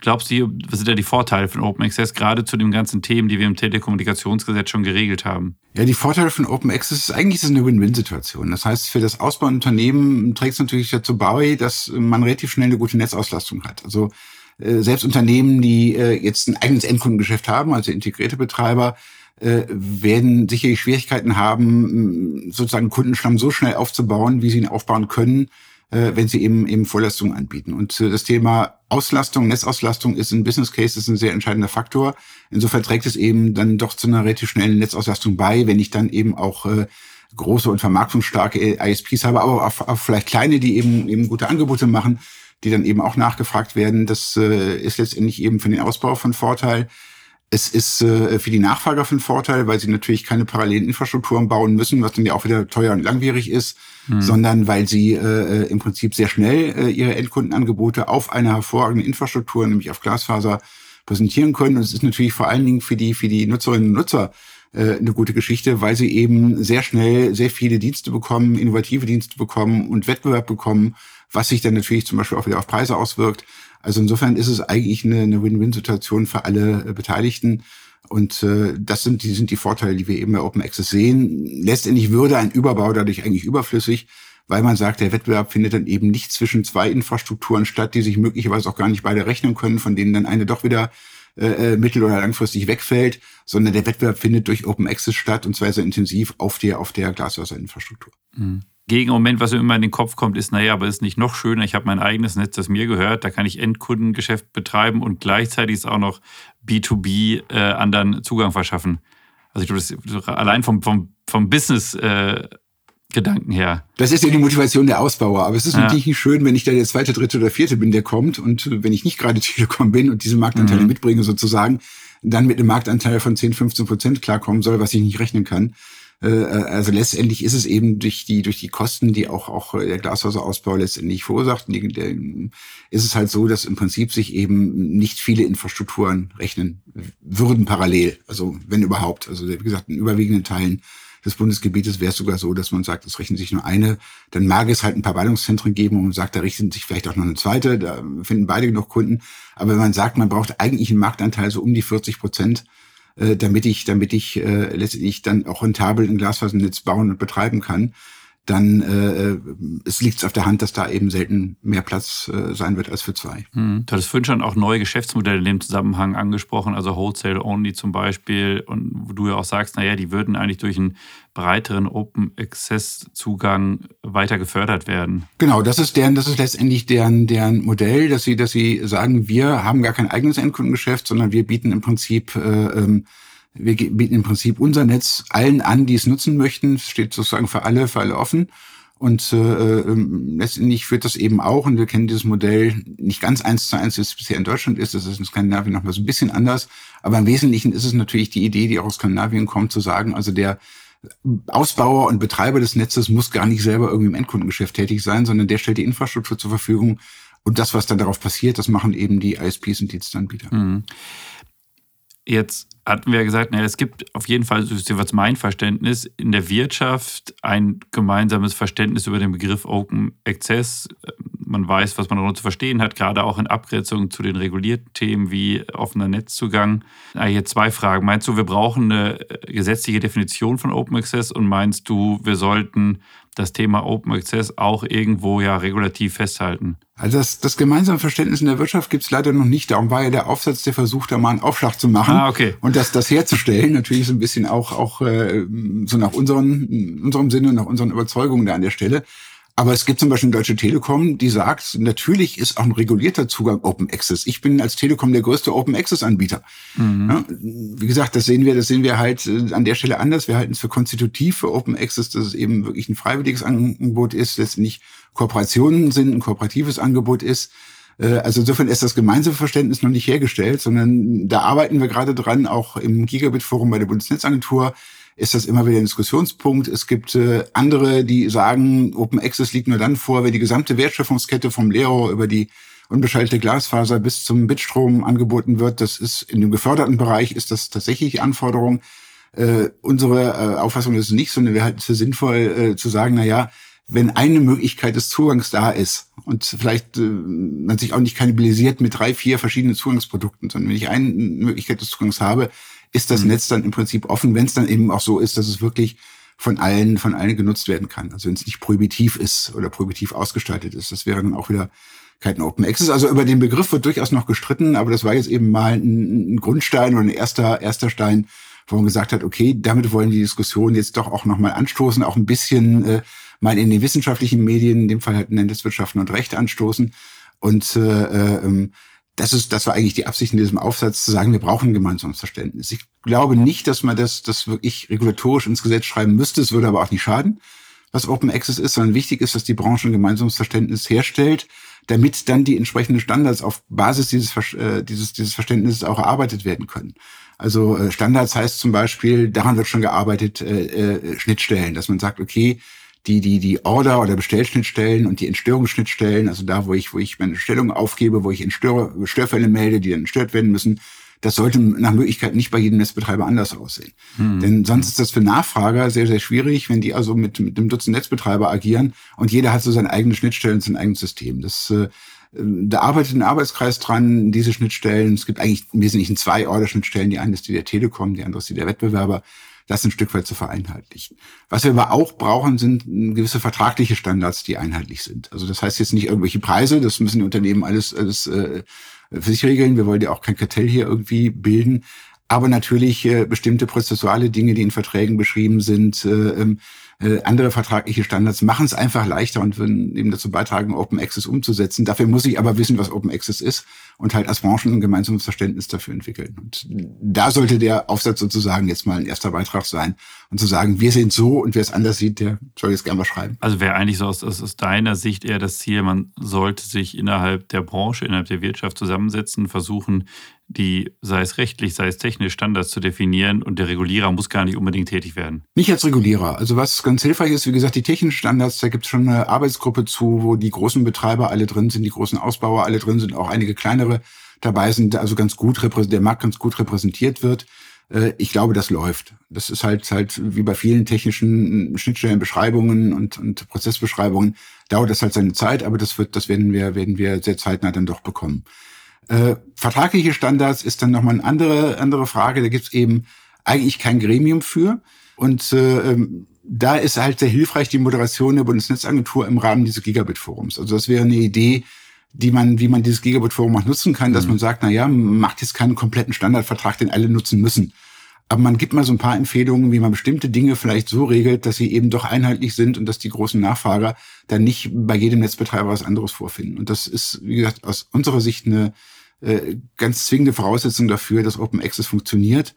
glaubst du, was sind da die Vorteile von Open Access, gerade zu den ganzen Themen, die wir im Telekommunikationsgesetz schon geregelt haben? Ja, die Vorteile von Open Access ist eigentlich ist eine Win-Win-Situation. Das heißt, für das Ausbauunternehmen trägt es natürlich dazu bei, dass man relativ schnell eine gute Netzauslastung hat. Also äh, selbst Unternehmen, die äh, jetzt ein eigenes Endkundengeschäft haben, also integrierte Betreiber, äh, werden sicherlich Schwierigkeiten haben, sozusagen Kundenstamm so schnell aufzubauen, wie sie ihn aufbauen können, äh, wenn sie eben eben Vorleistungen anbieten. Und äh, das Thema Auslastung, Netzauslastung ist in Business Cases ein sehr entscheidender Faktor. Insofern trägt es eben dann doch zu einer relativ schnellen Netzauslastung bei, wenn ich dann eben auch äh, große und vermarktungsstarke ISPs habe, aber auch, auch vielleicht kleine, die eben eben gute Angebote machen, die dann eben auch nachgefragt werden. Das äh, ist letztendlich eben für den Ausbau von Vorteil. Es ist äh, für die Nachfrager von Vorteil, weil sie natürlich keine parallelen Infrastrukturen bauen müssen, was dann ja auch wieder teuer und langwierig ist, mhm. sondern weil sie äh, im Prinzip sehr schnell äh, ihre Endkundenangebote auf einer hervorragenden Infrastruktur, nämlich auf Glasfaser, präsentieren können. Und es ist natürlich vor allen Dingen für die, für die Nutzerinnen und Nutzer äh, eine gute Geschichte, weil sie eben sehr schnell sehr viele Dienste bekommen, innovative Dienste bekommen und Wettbewerb bekommen, was sich dann natürlich zum Beispiel auch wieder auf Preise auswirkt. Also insofern ist es eigentlich eine, eine Win-Win-Situation für alle äh, Beteiligten. Und äh, das sind die, sind die Vorteile, die wir eben bei Open Access sehen. Letztendlich würde ein Überbau dadurch eigentlich überflüssig, weil man sagt, der Wettbewerb findet dann eben nicht zwischen zwei Infrastrukturen statt, die sich möglicherweise auch gar nicht beide rechnen können, von denen dann eine doch wieder äh, äh mittel- oder langfristig wegfällt, sondern der Wettbewerb findet durch Open Access statt und zwar sehr intensiv auf der, auf der Glaswasser-Infrastruktur. Mhm. Gegenargument, was mir immer in den Kopf kommt, ist, naja, aber ist nicht noch schöner, ich habe mein eigenes Netz, das mir gehört, da kann ich Endkundengeschäft betreiben und gleichzeitig ist auch noch B2B äh, anderen Zugang verschaffen. Also ich glaube, das allein vom, vom, vom Business äh, Gedanken her. Das ist ja die Motivation der Ausbauer. Aber es ist ja. natürlich nicht schön, wenn ich da der zweite, dritte oder vierte bin, der kommt und wenn ich nicht gerade [laughs] Telekom bin und diese Marktanteile mhm. mitbringe sozusagen, dann mit einem Marktanteil von 10, 15 Prozent klarkommen soll, was ich nicht rechnen kann. Äh, also letztendlich ist es eben durch die durch die Kosten, die auch auch der Glasfaserausbau letztendlich verursacht, ist es halt so, dass im Prinzip sich eben nicht viele Infrastrukturen rechnen würden parallel, also wenn überhaupt. Also wie gesagt, in überwiegenden Teilen des Bundesgebietes wäre es sogar so, dass man sagt, es rechnet sich nur eine. Dann mag es halt ein paar Ballungszentren geben und man sagt, da richten sich vielleicht auch noch eine zweite. Da finden beide genug Kunden. Aber wenn man sagt, man braucht eigentlich einen Marktanteil so um die 40 Prozent, äh, damit ich, damit ich äh, letztendlich dann auch rentabel ein Glasfasernetz bauen und betreiben kann, dann äh, äh, es liegt auf der Hand, dass da eben selten mehr Platz äh, sein wird als für zwei. Hm. Du hattest vorhin schon auch neue Geschäftsmodelle in dem Zusammenhang angesprochen, also Wholesale Only zum Beispiel, und wo du ja auch sagst, naja, die würden eigentlich durch einen breiteren Open Access Zugang weiter gefördert werden. Genau, das ist deren, das ist letztendlich deren, deren Modell, dass sie, dass sie sagen, wir haben gar kein eigenes Endkundengeschäft, sondern wir bieten im Prinzip äh, ähm, wir bieten im Prinzip unser Netz allen an, die es nutzen möchten. Es steht sozusagen für alle, für alle offen. Und äh, ähm, letztendlich führt das eben auch, und wir kennen dieses Modell nicht ganz eins zu eins, wie es bisher in Deutschland ist, das ist in Skandinavien nochmal so ein bisschen anders, aber im Wesentlichen ist es natürlich die Idee, die auch aus Skandinavien kommt, zu sagen, also der Ausbauer und Betreiber des Netzes muss gar nicht selber irgendwie im Endkundengeschäft tätig sein, sondern der stellt die Infrastruktur zur Verfügung und das, was dann darauf passiert, das machen eben die ISPs und Dienstanbieter. Mhm Jetzt hatten wir gesagt, naja, es gibt auf jeden Fall, so ist mein Verständnis, in der Wirtschaft ein gemeinsames Verständnis über den Begriff Open Access. Man weiß, was man darunter zu verstehen hat, gerade auch in Abgrenzung zu den regulierten Themen wie offener Netzzugang. Hier zwei Fragen. Meinst du, wir brauchen eine gesetzliche Definition von Open Access und meinst du, wir sollten das Thema Open Access auch irgendwo ja regulativ festhalten? Also das, das gemeinsame Verständnis in der Wirtschaft gibt es leider noch nicht. Darum war ja der Aufsatz, der versucht, da mal einen Aufschlag zu machen ah, okay. und das, das herzustellen. Natürlich so ein bisschen auch, auch äh, so nach unseren, unserem Sinne, nach unseren Überzeugungen da an der Stelle. Aber es gibt zum Beispiel Deutsche Telekom, die sagt, natürlich ist auch ein regulierter Zugang Open Access. Ich bin als Telekom der größte Open Access Anbieter. Mhm. Ja, wie gesagt, das sehen wir, das sehen wir halt äh, an der Stelle anders. Wir halten es für konstitutiv für Open Access, dass es eben wirklich ein freiwilliges Angebot ist, dass nicht Kooperationen sind, ein kooperatives Angebot ist. Äh, also insofern ist das gemeinsame Verständnis noch nicht hergestellt, sondern da arbeiten wir gerade dran, auch im Gigabit-Forum bei der Bundesnetzagentur ist das immer wieder ein Diskussionspunkt. Es gibt äh, andere, die sagen, Open Access liegt nur dann vor, wenn die gesamte Wertschöpfungskette vom Lehrer über die unbeschaltete Glasfaser bis zum Bitstrom angeboten wird. Das ist in dem geförderten Bereich ist das tatsächlich Anforderung. Äh, unsere äh, Auffassung ist nicht, sondern wir halten es für sinnvoll äh, zu sagen, na ja, wenn eine Möglichkeit des Zugangs da ist und vielleicht äh, man sich auch nicht kannibalisiert mit drei, vier verschiedenen Zugangsprodukten, sondern wenn ich eine Möglichkeit des Zugangs habe, ist das mhm. Netz dann im Prinzip offen, wenn es dann eben auch so ist, dass es wirklich von allen, von allen genutzt werden kann. Also wenn es nicht prohibitiv ist oder prohibitiv ausgestaltet ist. Das wäre dann auch wieder kein Open Access. Also über den Begriff wird durchaus noch gestritten, aber das war jetzt eben mal ein, ein Grundstein oder ein erster, erster Stein, wo man gesagt hat, okay, damit wollen die Diskussion jetzt doch auch nochmal anstoßen, auch ein bisschen äh, mal in den wissenschaftlichen Medien, in dem Fall halt in Netzwissenschaften und Recht anstoßen. Und äh, äh, ähm, das ist, das war eigentlich die Absicht in diesem Aufsatz zu sagen, wir brauchen ein gemeinsames Verständnis. Ich glaube nicht, dass man das, das wirklich regulatorisch ins Gesetz schreiben müsste. Es würde aber auch nicht schaden, was Open Access ist, sondern wichtig ist, dass die Branche ein gemeinsames Verständnis herstellt, damit dann die entsprechenden Standards auf Basis dieses, äh, dieses, dieses Verständnisses auch erarbeitet werden können. Also äh, Standards heißt zum Beispiel, daran wird schon gearbeitet, äh, äh, Schnittstellen, dass man sagt, okay, die, die, die Order- oder Bestellschnittstellen und die Entstörungsschnittstellen, also da, wo ich, wo ich meine Stellung aufgebe, wo ich Entstör Störfälle melde, die dann entstört werden müssen, das sollte nach Möglichkeit nicht bei jedem Netzbetreiber anders aussehen. Hm. Denn sonst ist das für Nachfrager sehr, sehr schwierig, wenn die also mit, mit einem Dutzend Netzbetreiber agieren und jeder hat so seine eigenen Schnittstellen, sein eigenes System. Das, äh, da arbeitet ein Arbeitskreis dran, diese Schnittstellen. Es gibt eigentlich im Wesentlichen zwei Order-Schnittstellen. Die eine ist die der Telekom, die andere ist die der Wettbewerber das ein Stück weit zu vereinheitlichen. Was wir aber auch brauchen, sind gewisse vertragliche Standards, die einheitlich sind. Also das heißt jetzt nicht irgendwelche Preise, das müssen die Unternehmen alles, alles äh, für sich regeln. Wir wollen ja auch kein Kartell hier irgendwie bilden. Aber natürlich äh, bestimmte prozessuale Dinge, die in Verträgen beschrieben sind, äh, ähm, äh, andere vertragliche Standards machen es einfach leichter und würden eben dazu beitragen, Open Access umzusetzen. Dafür muss ich aber wissen, was Open Access ist und halt als Branchen ein gemeinsames Verständnis dafür entwickeln. Und da sollte der Aufsatz sozusagen jetzt mal ein erster Beitrag sein und zu sagen, wir sind so und wer es anders sieht, der soll jetzt gerne mal schreiben. Also wäre eigentlich so aus, aus deiner Sicht eher das Ziel, man sollte sich innerhalb der Branche, innerhalb der Wirtschaft zusammensetzen, versuchen, die, sei es rechtlich, sei es technisch, Standards zu definieren und der Regulierer muss gar nicht unbedingt tätig werden. Nicht als Regulierer. Also was ganz hilfreich ist, wie gesagt, die technischen Standards, da gibt es schon eine Arbeitsgruppe zu, wo die großen Betreiber alle drin sind, die großen Ausbauer alle drin sind, auch einige kleinere dabei sind, also ganz gut der Markt ganz gut repräsentiert wird. Äh, ich glaube, das läuft. Das ist halt halt wie bei vielen technischen Schnittstellenbeschreibungen und, und Prozessbeschreibungen dauert das halt seine Zeit, aber das wird, das werden wir, werden wir sehr zeitnah dann doch bekommen. Äh, vertragliche Standards ist dann nochmal eine andere, andere Frage. Da gibt's eben eigentlich kein Gremium für. Und äh, ähm, da ist halt sehr hilfreich die Moderation der Bundesnetzagentur im Rahmen dieses Gigabit-Forums. Also das wäre eine Idee, die man, wie man dieses Gigabit-Forum auch nutzen kann, dass mhm. man sagt, na ja, macht jetzt keinen kompletten Standardvertrag, den alle nutzen müssen. Aber man gibt mal so ein paar Empfehlungen, wie man bestimmte Dinge vielleicht so regelt, dass sie eben doch einheitlich sind und dass die großen Nachfrager dann nicht bei jedem Netzbetreiber was anderes vorfinden. Und das ist, wie gesagt, aus unserer Sicht eine ganz zwingende Voraussetzung dafür, dass Open Access funktioniert,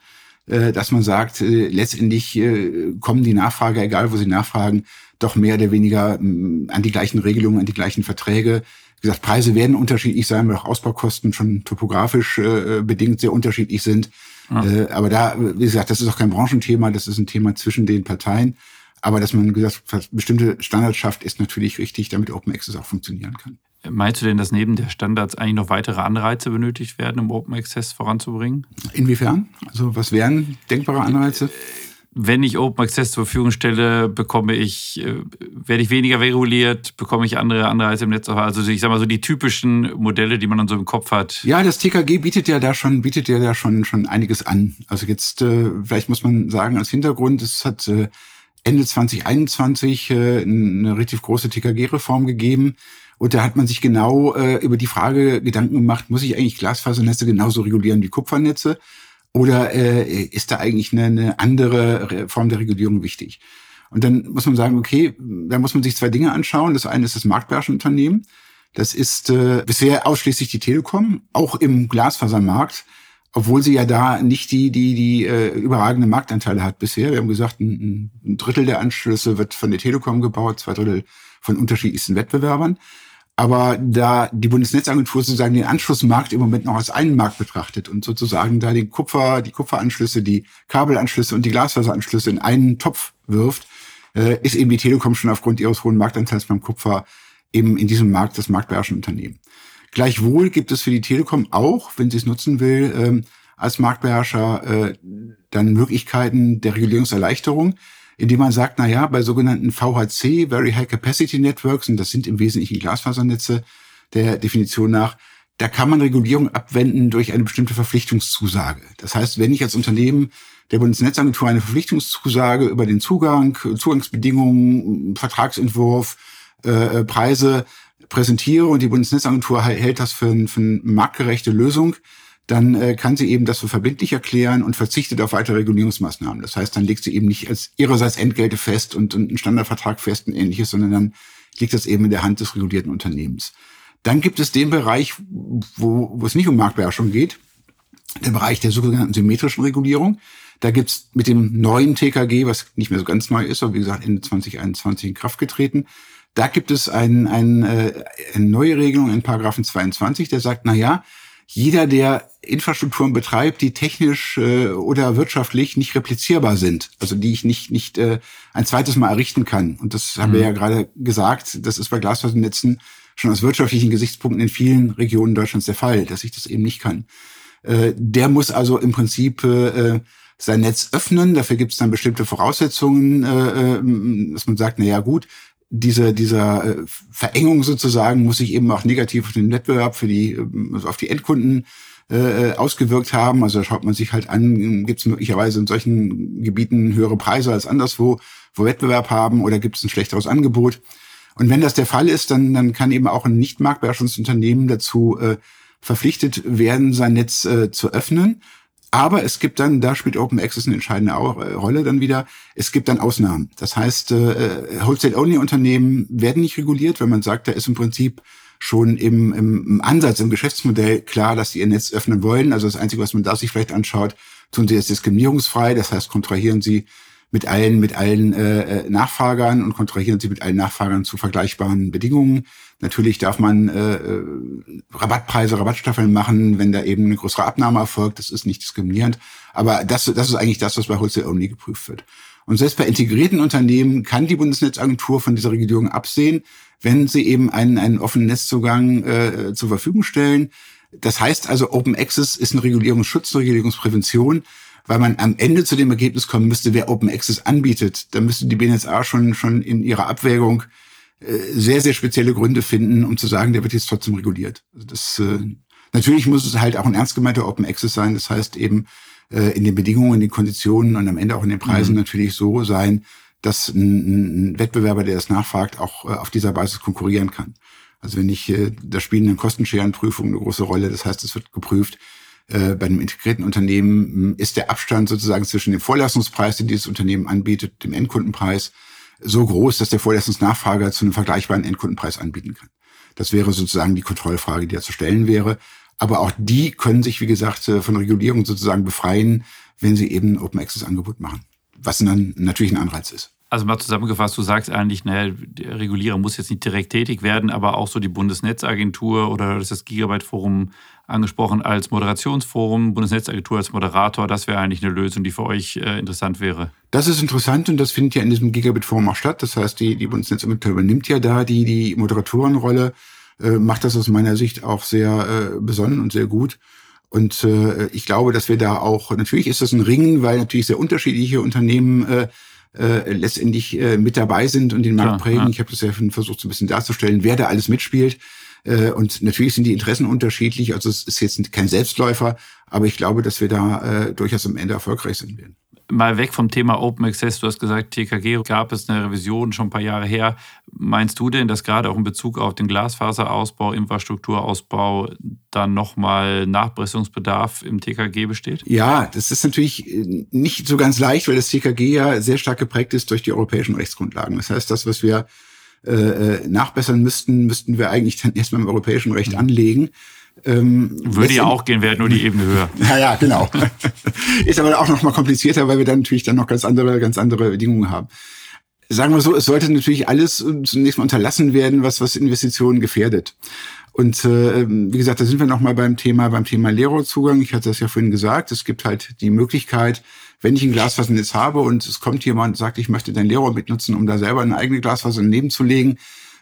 äh, dass man sagt, äh, letztendlich äh, kommen die Nachfrager, egal wo sie nachfragen, doch mehr oder weniger an die gleichen Regelungen, an die gleichen Verträge. Wie gesagt, Preise werden unterschiedlich sein, weil auch Ausbaukosten schon topografisch äh, bedingt sehr unterschiedlich sind. Ja. Äh, aber da, wie gesagt, das ist auch kein Branchenthema, das ist ein Thema zwischen den Parteien. Aber dass man gesagt bestimmte Standards schafft, ist natürlich richtig, damit Open Access auch funktionieren kann. Meinst du denn, dass neben der Standards eigentlich noch weitere Anreize benötigt werden, um Open Access voranzubringen? Inwiefern? Also was wären denkbare Anreize? Wenn ich Open Access zur Verfügung stelle, bekomme ich, äh, werde ich weniger reguliert, bekomme ich andere Anreize im Netz. Also ich sage mal so die typischen Modelle, die man dann so im Kopf hat. Ja, das TKG bietet ja da schon, bietet ja da schon, schon einiges an. Also jetzt, äh, vielleicht muss man sagen, als Hintergrund, es hat äh, Ende 2021 äh, eine richtig große TKG-Reform gegeben und da hat man sich genau äh, über die Frage Gedanken gemacht, muss ich eigentlich Glasfasernetze genauso regulieren wie Kupfernetze? Oder äh, ist da eigentlich eine, eine andere Form der Regulierung wichtig? Und dann muss man sagen, okay, da muss man sich zwei Dinge anschauen. Das eine ist das Marktbeherrschungsunternehmen. Das ist äh, bisher ausschließlich die Telekom, auch im Glasfasermarkt, obwohl sie ja da nicht die, die, die äh, überragende Marktanteile hat bisher. Wir haben gesagt, ein, ein Drittel der Anschlüsse wird von der Telekom gebaut, zwei Drittel von unterschiedlichsten Wettbewerbern. Aber da die Bundesnetzagentur sozusagen den Anschlussmarkt im Moment noch als einen Markt betrachtet und sozusagen da den Kupfer, die Kupferanschlüsse, die Kabelanschlüsse und die Glasfaseranschlüsse in einen Topf wirft, äh, ist eben die Telekom schon aufgrund ihres hohen Marktanteils beim Kupfer eben in diesem Markt das marktbeherrschende Unternehmen. Gleichwohl gibt es für die Telekom auch, wenn sie es nutzen will, ähm, als Marktbeherrscher äh, dann Möglichkeiten der Regulierungserleichterung indem man sagt, na ja, bei sogenannten VHC, Very High Capacity Networks, und das sind im Wesentlichen Glasfasernetze der Definition nach, da kann man Regulierung abwenden durch eine bestimmte Verpflichtungszusage. Das heißt, wenn ich als Unternehmen der Bundesnetzagentur eine Verpflichtungszusage über den Zugang, Zugangsbedingungen, Vertragsentwurf, äh, äh Preise präsentiere und die Bundesnetzagentur hält das für, für eine marktgerechte Lösung, dann äh, kann sie eben das für verbindlich erklären und verzichtet auf weitere Regulierungsmaßnahmen. Das heißt, dann legt sie eben nicht als ihrerseits Entgelte fest und, und einen Standardvertrag fest und ähnliches, sondern dann liegt das eben in der Hand des regulierten Unternehmens. Dann gibt es den Bereich, wo, wo es nicht um Marktbeherrschung geht, der Bereich der sogenannten symmetrischen Regulierung. Da gibt's mit dem neuen TKG, was nicht mehr so ganz neu ist, aber wie gesagt Ende 2021 in Kraft getreten, da gibt es ein, ein, äh, eine neue Regelung in Paragraphen 22, der sagt, na ja, jeder, der Infrastrukturen betreibt, die technisch äh, oder wirtschaftlich nicht replizierbar sind, also die ich nicht nicht äh, ein zweites Mal errichten kann. Und das haben wir mhm. ja gerade gesagt, das ist bei Glasfasernetzen schon aus wirtschaftlichen Gesichtspunkten in vielen Regionen Deutschlands der Fall, dass ich das eben nicht kann. Äh, der muss also im Prinzip äh, sein Netz öffnen. Dafür gibt es dann bestimmte Voraussetzungen, äh, äh dass man sagt, na ja gut, diese, dieser äh, Verengung sozusagen muss sich eben auch negativ auf den Wettbewerb für die, also auf die Endkunden äh, äh, ausgewirkt haben. Also schaut man sich halt an, gibt es möglicherweise in solchen Gebieten höhere Preise als anderswo, wo Wettbewerb haben oder gibt es ein schlechteres Angebot. Und wenn das der Fall ist, dann, dann kann eben auch ein nicht marktbeherrschungsunternehmen dazu äh, verpflichtet werden, sein Netz äh, zu öffnen. Aber es gibt dann, da spielt Open Access eine entscheidende äh, Rolle dann wieder, es gibt dann Ausnahmen. Das heißt, äh, Wholesale-Only-Unternehmen werden nicht reguliert, wenn man sagt, da ist im Prinzip schon im, im, Ansatz, im Geschäftsmodell klar, dass sie ihr Netz öffnen wollen. Also das Einzige, was man da sich vielleicht anschaut, tun sie jetzt diskriminierungsfrei. Das heißt, kontrahieren sie mit allen, mit allen äh, äh Nachfragern und kontrahieren sie mit allen Nachfragern zu vergleichbaren Bedingungen. Natürlich darf man äh, äh, Rabattpreise, Rabattstaffeln machen, wenn da eben eine größere Abnahme erfolgt. Das ist nicht diskriminierend. Aber das, das ist eigentlich das, was bei Wholesale Only geprüft wird. Und selbst bei integrierten Unternehmen kann die Bundesnetzagentur von dieser Regulierung absehen, wenn sie eben einen, einen offenen Netzzugang äh, zur Verfügung stellen. Das heißt also, Open Access ist eine Regulierungsschutz, eine Regulierungsprävention, weil man am Ende zu dem Ergebnis kommen müsste, wer Open Access anbietet. Da müsste die BNSA schon, schon in ihrer Abwägung sehr, sehr spezielle Gründe finden, um zu sagen, der wird jetzt trotzdem reguliert. Also das, äh, natürlich muss es halt auch ein ernst gemeinter Open Access sein. Das heißt eben äh, in den Bedingungen, in den Konditionen und am Ende auch in den Preisen mhm. natürlich so sein, dass ein, ein, Wettbewerber, der das nachfragt, auch äh, auf dieser Basis konkurrieren kann. Also wenn ich, äh, da spielen eine Kostenscherenprüfung eine große Rolle. Das heißt, es wird geprüft, äh, bei einem integrierten Unternehmen hm, ist der Abstand sozusagen zwischen dem Vorleistungspreis, den dieses Unternehmen anbietet, dem Endkundenpreis, so groß, dass der Vorleistungsnachfrager zu einem vergleichbaren Endkundenpreis anbieten kann. Das wäre sozusagen die Kontrollfrage, die da zu stellen wäre. Aber auch die können sich, wie gesagt, äh, von Regulierung sozusagen befreien, wenn sie eben Open Access Angebot machen. Was dann natürlich ein Anreiz ist. Also mal zusammengefasst, du sagst eigentlich, naja, der Regulierer muss jetzt nicht direkt tätig werden, aber auch so die Bundesnetzagentur oder das Gigabyte Forum angesprochen als Moderationsforum, Bundesnetzagentur als Moderator, das wäre eigentlich eine Lösung, die für euch äh, interessant wäre. Das ist interessant und das findet ja in diesem Gigabit-Forum auch statt. Das heißt, die, die Bundesnetzagentur übernimmt ja da die, die Moderatorenrolle. äh, macht das aus meiner Sicht auch sehr äh, besonnen und sehr gut. Und äh, ich glaube, dass wir da auch, natürlich ist das ein Ringen, weil natürlich sehr unterschiedliche Unternehmen äh, letztendlich äh, mit dabei sind und den Markt ja, prägen. Ja. Ich habe das ja versucht, so ein bisschen darzustellen, wer da alles mitspielt. Äh, und natürlich sind die Interessen unterschiedlich. Also es ist jetzt kein Selbstläufer, aber ich glaube, dass wir da äh, durchaus am Ende erfolgreich sein werden. Mal weg vom Thema Open Access. Du hast gesagt, TKG gab es eine Revision schon ein paar Jahre her. Meinst du denn, dass gerade auch in Bezug auf den Glasfaserausbau, Infrastrukturausbau dann nochmal Nachbesserungsbedarf im TKG besteht? Ja, das ist natürlich äh, nicht so ganz leicht, weil das TKG ja sehr stark geprägt ist durch die europäischen Rechtsgrundlagen. Das heißt, das, was wir äh, äh nachbessern müssten, müssten wir eigentlich dann erstmal im europäischen Recht mhm. anlegen. Ähm, Würde ja auch gehen, wäre nur die Ebene höher. [laughs] Ja, ja, genau. [laughs] ist aber auch noch mal komplizierter, weil wir dann natürlich dann noch ganz andere, ganz andere Bedingungen haben. Sagen wir so, es sollte natürlich alles zunächst mal unterlassen werden, was, was Investitionen gefährdet. Und äh, wie gesagt, da sind wir noch mal beim Thema, beim Thema Leerrohrzugang. Ich hatte das ja vorhin gesagt. Es gibt halt die Möglichkeit, wenn ich ein Glasfasernetz habe und es kommt jemand und sagt, ich möchte dein Leerrohr mitnutzen, um da selber eine eigene Glasfaser daneben zu legen,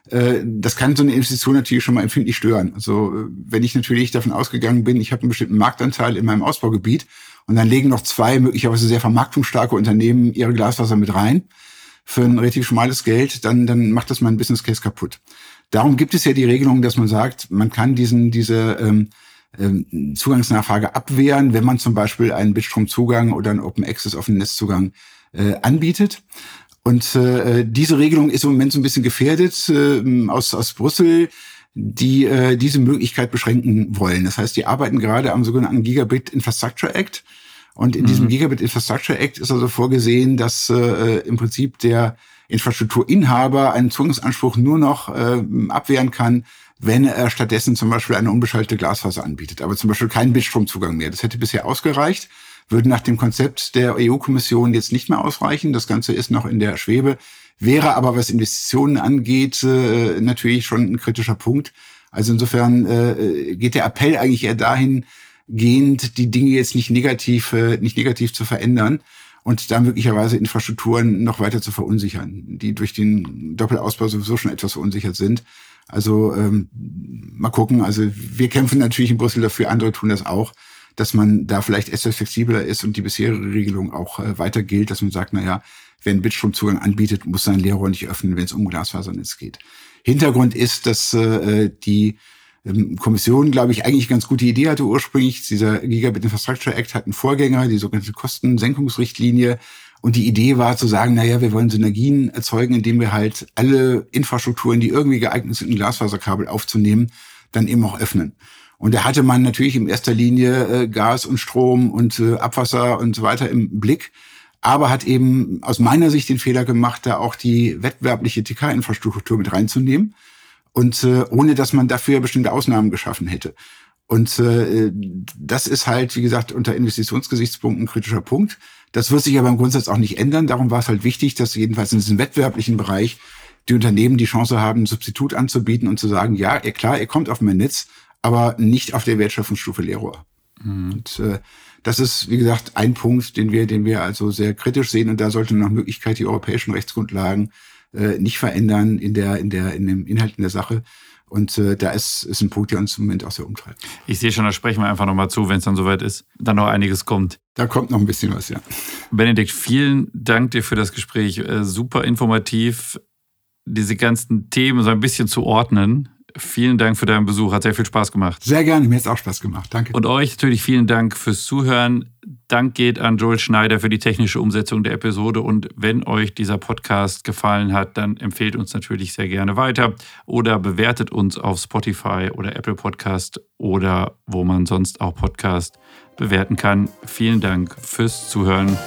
äh, das kann so eine Investition natürlich schon mal empfindlich stören. Also äh, wenn ich natürlich davon ausgegangen bin, ich habe einen bestimmten Marktanteil in meinem Ausbaugebiet und dann legen noch zwei möglicherweise sehr vermarktungsstarke Unternehmen ihre Glaswasser mit rein für ein relativ schmales Geld, dann, dann macht das mein Business Case kaputt. Darum gibt es ja die Regelung, dass man sagt, man kann diesen, diese ähm, ähm, Zugangsnachfrage abwehren, wenn man zum Beispiel einen Bitstrom-Zugang oder einen Open Access offenen Netzzugang äh, anbietet. Und äh, diese Regelung ist im Moment so ein bisschen gefährdet äh, aus, aus Brüssel, die äh, diese Möglichkeit beschränken wollen. Das heißt, die arbeiten gerade am sogenannten Gigabit Infrastructure Act. Und in mhm. diesem Gigabit Infrastructure Act ist also vorgesehen, dass äh, im Prinzip der Infrastrukturinhaber einen Zugangsanspruch nur noch äh, abwehren kann, wenn er stattdessen zum Beispiel eine unbeschaltete Glasfaser anbietet, aber zum Beispiel keinen Bitstromzugang mehr. Das hätte bisher ausgereicht würde nach dem Konzept der EU-Kommission jetzt nicht mehr ausreichen. Das Ganze ist noch in der Schwebe, wäre aber, was Investitionen angeht, äh, natürlich schon ein kritischer Punkt. Also insofern äh, geht der Appell eigentlich eher dahin, gehend die Dinge jetzt nicht negativ, äh, nicht negativ zu verändern und da möglicherweise Infrastrukturen noch weiter zu verunsichern, die durch den Doppelausbau sowieso schon etwas verunsichert sind. Also ähm, mal gucken. Also wir kämpfen natürlich in Brüssel dafür, andere tun das auch dass man da vielleicht etwas flexibler ist und die bisherige Regelung auch äh, weiter gilt, dass man sagt, na ja, wer einen Bitstromzugang anbietet, muss sein Leerrohr nicht öffnen, wenn es um Glasfasernetz geht. Hintergrund ist, dass äh, die ähm, Kommission, glaube ich, eigentlich ganz gute Idee hatte ursprünglich. Dieser Gigabit Infrastructure Act hat einen Vorgänger, die sogenannte Kostensenkungsrichtlinie. Und die Idee war zu sagen, na ja, wir wollen Synergien erzeugen, indem wir halt alle Infrastrukturen, die irgendwie geeignet sind, ein Glasfaserkabel aufzunehmen, dann eben auch öffnen. Und da hatte man natürlich in erster Linie äh, Gas und Strom und äh, Abwasser und so weiter im Blick, aber hat eben aus meiner Sicht den Fehler gemacht, da auch die wettbewerbliche TK-Infrastruktur mit reinzunehmen und äh, ohne dass man dafür bestimmte Ausnahmen geschaffen hätte. Und äh, das ist halt, wie gesagt, unter Investitionsgesichtspunkten ein kritischer Punkt. Das wird sich aber im Grundsatz auch nicht ändern. Darum war es halt wichtig, dass jedenfalls in diesem wettbewerblichen Bereich die Unternehmen die Chance haben, ein Substitut anzubieten und zu sagen, ja, klar, ihr kommt auf mein Netz, aber nicht auf der Wertschöpfungsstufe Leerrohr. Mhm. Und äh, das ist, wie gesagt, ein Punkt, den wir, den wir also sehr kritisch sehen. Und da sollte nach Möglichkeit die europäischen Rechtsgrundlagen äh, nicht verändern in der, in der, in dem Inhalt in der Sache. Und äh, da ist, ist ein Punkt, der uns im Moment auch sehr umtreibt. Ich sehe schon, da sprechen wir einfach nochmal zu, wenn es dann soweit ist, dann noch einiges kommt. Da kommt noch ein bisschen was, ja. Benedikt, vielen Dank dir für das Gespräch. Äh, super informativ, diese ganzen Themen so ein bisschen zu ordnen. Vielen Dank für deinen Besuch. Hat sehr viel Spaß gemacht. Sehr gerne. Mir hat es auch Spaß gemacht. Danke. Und euch natürlich vielen Dank fürs Zuhören. Dank geht an Joel Schneider für die technische Umsetzung der Episode. Und wenn euch dieser Podcast gefallen hat, dann empfehlt uns natürlich sehr gerne weiter oder bewertet uns auf Spotify oder Apple Podcast oder wo man sonst auch Podcast bewerten kann. Vielen Dank fürs Zuhören.